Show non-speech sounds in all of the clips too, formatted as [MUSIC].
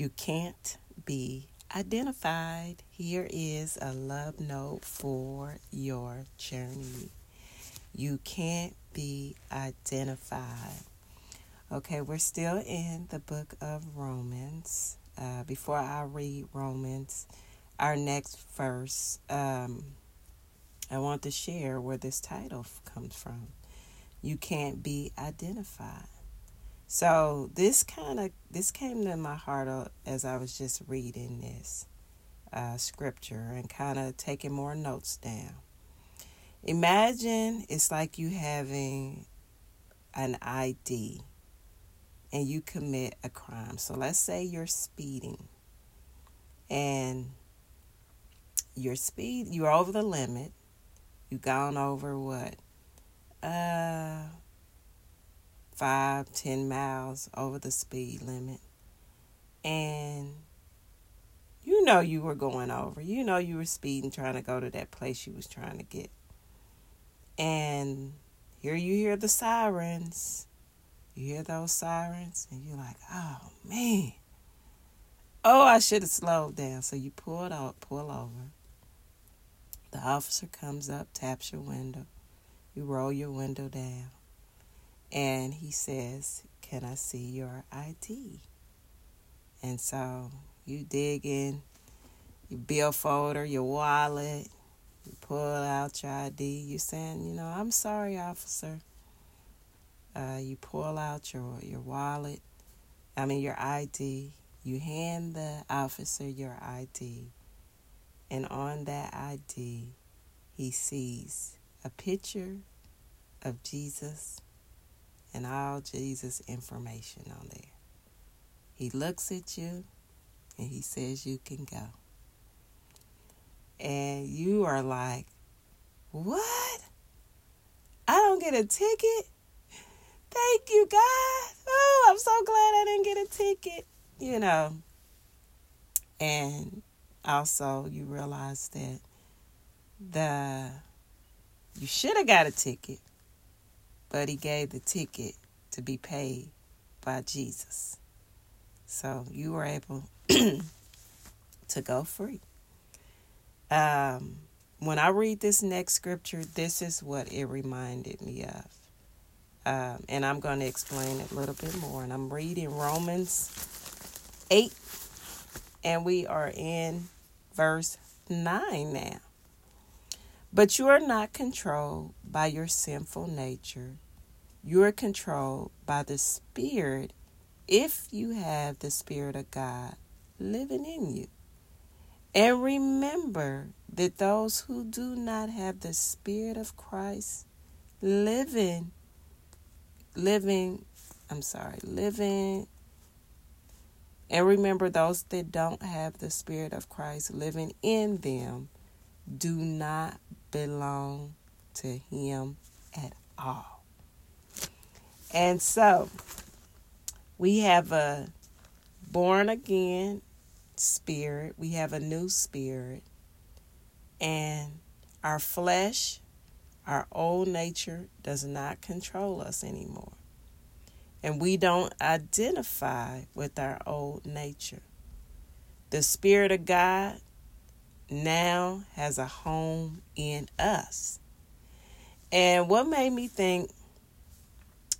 You can't be identified. Here is a love note for your journey. You can't be identified. Okay, we're still in the book of Romans. Uh, before I read Romans, our next verse, um, I want to share where this title comes from. You can't be identified. So this kind of this came to my heart as I was just reading this uh, scripture and kind of taking more notes down. Imagine it's like you having an ID and you commit a crime. So let's say you're speeding and your speed you're over the limit. You've gone over what? Uh five, ten miles over the speed limit. And you know you were going over. You know you were speeding trying to go to that place you was trying to get. And here you hear the sirens. You hear those sirens and you're like, oh man. Oh, I should have slowed down. So you pull out, pull over. The officer comes up, taps your window. You roll your window down and he says, Can I see your ID? And so you dig in your bill folder, your wallet, you pull out your ID. You're saying, You know, I'm sorry, officer. Uh, you pull out your, your wallet, I mean, your ID. You hand the officer your ID. And on that ID, he sees a picture of Jesus and all Jesus' information on there. He looks at you and he says you can go. And you are like, What? I don't get a ticket? Thank you, God. Oh, I'm so glad I didn't get a ticket. You know. And also you realize that the you should have got a ticket but he gave the ticket to be paid by Jesus. So you were able [CLEARS THROAT] to go free. Um, when I read this next scripture, this is what it reminded me of. Um, and I'm going to explain it a little bit more. And I'm reading Romans 8, and we are in verse 9 now. But you are not controlled by your sinful nature. You are controlled by the Spirit if you have the Spirit of God living in you. And remember that those who do not have the Spirit of Christ living, living, I'm sorry, living, and remember those that don't have the Spirit of Christ living in them do not belong to Him at all. And so we have a born again spirit, we have a new spirit, and our flesh, our old nature, does not control us anymore. And we don't identify with our old nature. The Spirit of God now has a home in us. And what made me think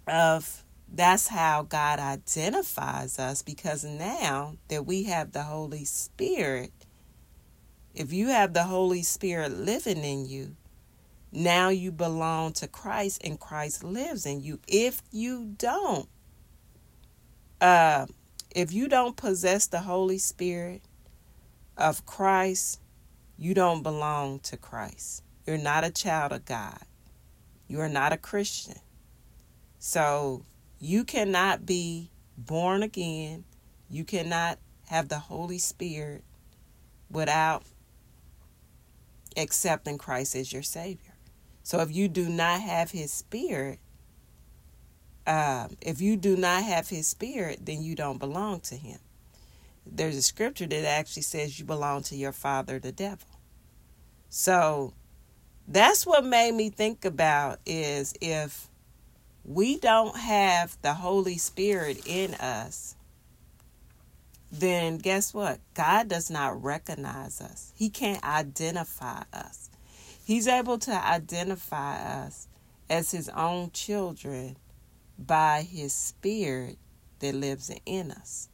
of that's how God identifies us because now that we have the Holy Spirit, if you have the Holy Spirit living in you, now you belong to Christ and Christ lives in you. If you don't, uh, if you don't possess the Holy Spirit of Christ, you don't belong to Christ. You're not a child of God. You are not a Christian. So you cannot be born again. You cannot have the Holy Spirit without accepting Christ as your Savior. So if you do not have His Spirit, um, if you do not have His Spirit, then you don't belong to Him. There's a scripture that actually says you belong to your father, the devil. So that's what made me think about is if we don't have the Holy Spirit in us, then guess what? God does not recognize us. He can't identify us. He's able to identify us as his own children by his spirit that lives in us.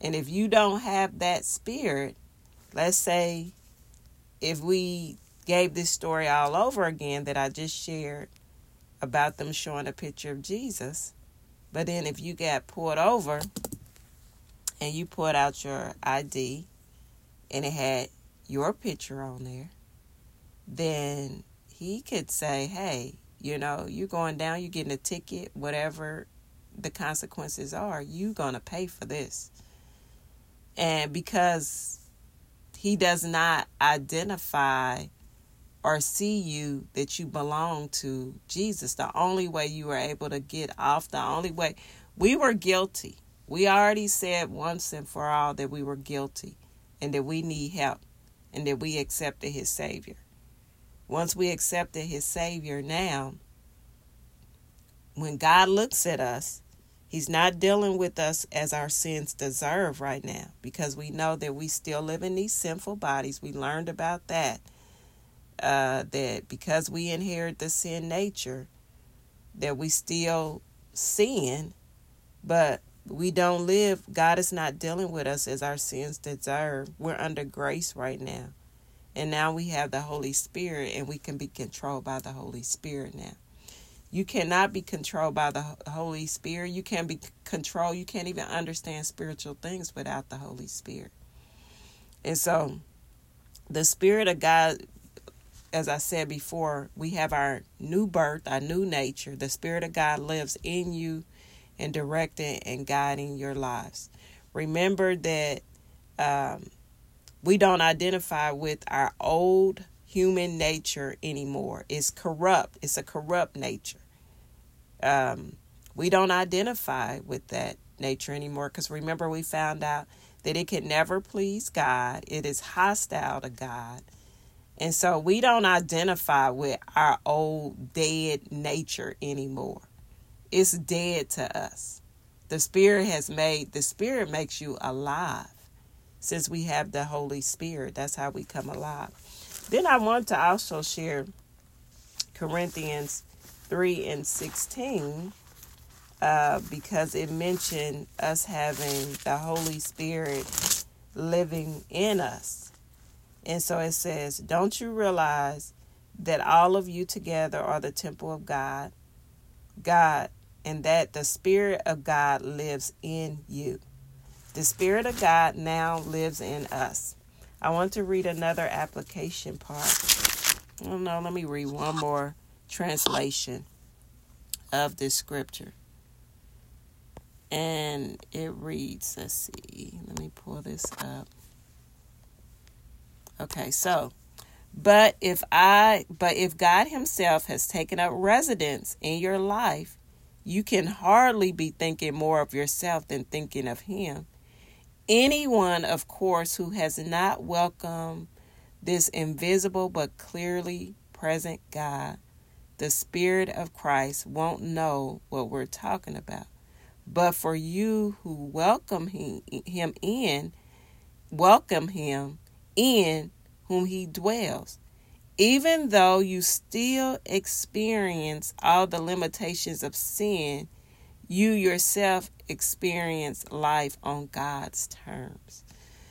And if you don't have that spirit, let's say if we gave this story all over again that I just shared about them showing a picture of Jesus, but then if you got pulled over and you pulled out your ID and it had your picture on there, then he could say, hey, you know, you're going down, you're getting a ticket, whatever the consequences are, you're going to pay for this. And because he does not identify or see you that you belong to Jesus, the only way you were able to get off, the only way we were guilty. We already said once and for all that we were guilty and that we need help and that we accepted his Savior. Once we accepted his Savior, now, when God looks at us, He's not dealing with us as our sins deserve right now because we know that we still live in these sinful bodies. We learned about that. Uh, that because we inherit the sin nature, that we still sin, but we don't live. God is not dealing with us as our sins deserve. We're under grace right now. And now we have the Holy Spirit and we can be controlled by the Holy Spirit now. You cannot be controlled by the Holy Spirit. You can't be controlled. You can't even understand spiritual things without the Holy Spirit. And so, the Spirit of God, as I said before, we have our new birth, our new nature. The Spirit of God lives in you and directing and guiding your lives. Remember that um, we don't identify with our old human nature anymore. It's corrupt. It's a corrupt nature. Um, we don't identify with that nature anymore because remember, we found out that it can never please God, it is hostile to God. And so we don't identify with our old dead nature anymore. It's dead to us. The Spirit has made, the Spirit makes you alive since we have the Holy Spirit. That's how we come alive. Then I want to also share Corinthians 3 and 16 uh, because it mentioned us having the Holy Spirit living in us. And so it says, Don't you realize that all of you together are the temple of God, God, and that the Spirit of God lives in you? The Spirit of God now lives in us. I want to read another application part. Oh no, let me read one more translation of this scripture. And it reads, let's see, let me pull this up. Okay, so, but if I, but if God Himself has taken up residence in your life, you can hardly be thinking more of yourself than thinking of Him. Anyone, of course, who has not welcomed this invisible but clearly present God, the Spirit of Christ, won't know what we're talking about. But for you who welcome him, in, welcome him in whom he dwells. Even though you still experience all the limitations of sin, you yourself experience life on God's terms.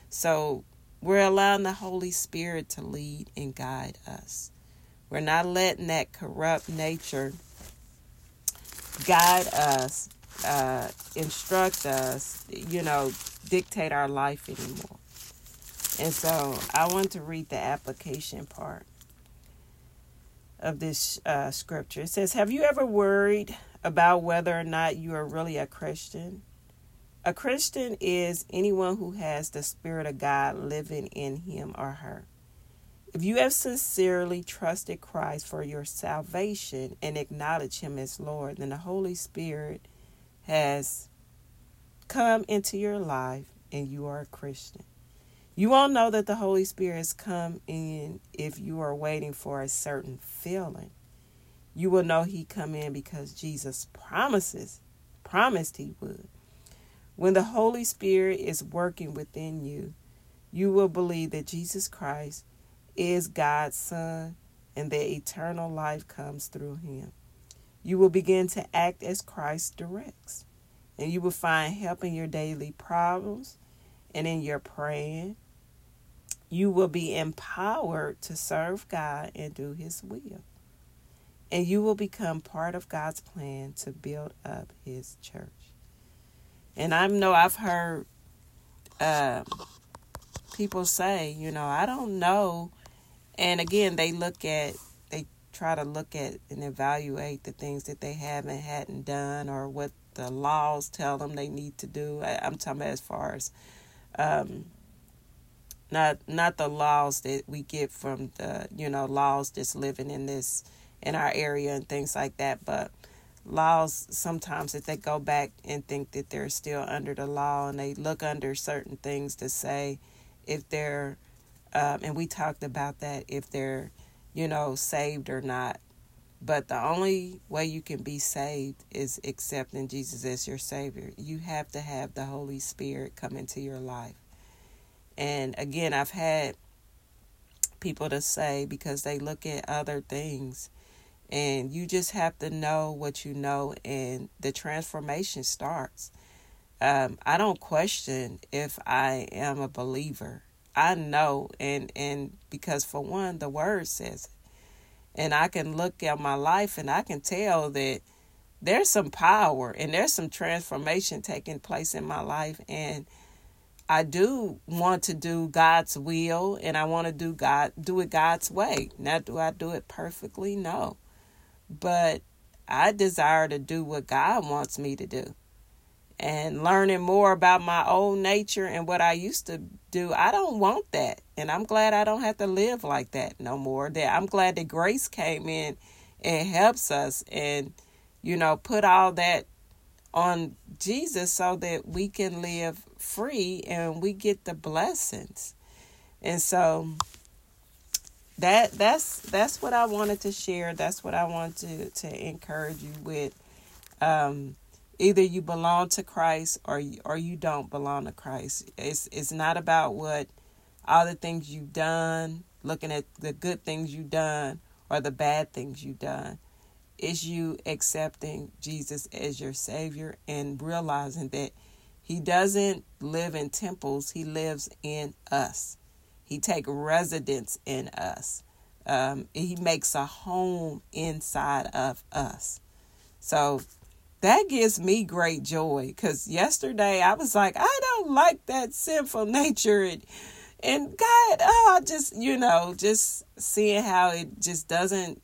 So we're allowing the Holy Spirit to lead and guide us. We're not letting that corrupt nature guide us, uh, instruct us, you know, dictate our life anymore. And so I want to read the application part of this uh, scripture. It says, Have you ever worried about whether or not you are really a Christian. A Christian is anyone who has the Spirit of God living in him or her. If you have sincerely trusted Christ for your salvation and acknowledge Him as Lord, then the Holy Spirit has come into your life and you are a Christian. You won't know that the Holy Spirit has come in if you are waiting for a certain feeling you will know he come in because Jesus promises, promised he would. When the Holy Spirit is working within you, you will believe that Jesus Christ is God's Son and that eternal life comes through him. You will begin to act as Christ directs, and you will find help in your daily problems and in your praying. You will be empowered to serve God and do His will. And you will become part of God's plan to build up His church. And I know I've heard um, people say, you know, I don't know. And again, they look at, they try to look at and evaluate the things that they haven't, hadn't done, or what the laws tell them they need to do. I, am talking about as far as, um, not not the laws that we get from the you know laws just living in this in our area and things like that, but laws sometimes that they go back and think that they're still under the law and they look under certain things to say if they're, um, and we talked about that, if they're, you know, saved or not. But the only way you can be saved is accepting Jesus as your Savior. You have to have the Holy Spirit come into your life. And again, I've had people to say because they look at other things and you just have to know what you know and the transformation starts um, I don't question if I am a believer. I know, and and because for one, the word says it, and I can look at my life and I can tell that there's some power and there's some transformation taking place in my life, and I do want to do God's will, and I want to do God do it God's way. Now, do I do it perfectly? No, but I desire to do what God wants me to do and learning more about my own nature and what I used to do. I don't want that. And I'm glad I don't have to live like that no more. That I'm glad that grace came in and helps us and you know, put all that on Jesus so that we can live free and we get the blessings. And so that that's that's what I wanted to share. That's what I want to to encourage you with. Um, either you belong to Christ or you, or you don't belong to Christ. It's it's not about what all the things you've done, looking at the good things you've done or the bad things you've done. Is you accepting Jesus as your Savior and realizing that He doesn't live in temples, He lives in us. He take residence in us. Um, he makes a home inside of us. So that gives me great joy because yesterday I was like, I don't like that sinful [LAUGHS] nature. And, and God, oh, I just, you know, just seeing how it just doesn't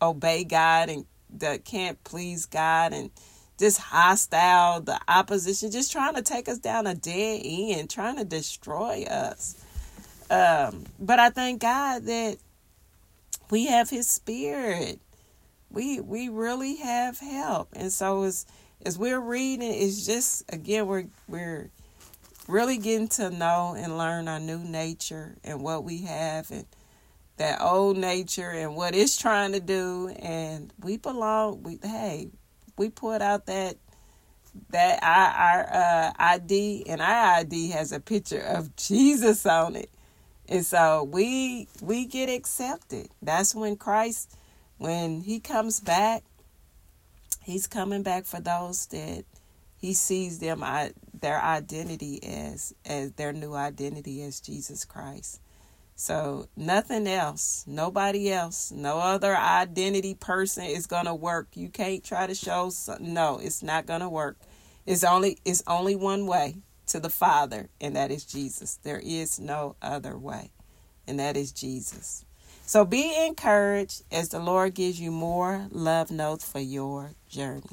obey God and that can't please God and just hostile, the opposition, just trying to take us down a dead end, trying to destroy us. Um, but I thank God that we have His Spirit we we really have help. And so as as we're reading, it's just again we're we're really getting to know and learn our new nature and what we have and that old nature and what it's trying to do. And we belong we hey we put out that that our, our uh, ID and our ID has a picture of [LAUGHS] Jesus on it. And so we we get accepted. That's when Christ when he comes back, he's coming back for those that he sees them their identity as as their new identity as Jesus Christ. So nothing else, nobody else, no other identity person is gonna work. You can't try to show some, no, it's not gonna work. It's only it's only one way to the Father, and that is Jesus. There is no other way, and that is Jesus. So be encouraged as the Lord gives you more love notes for your journey.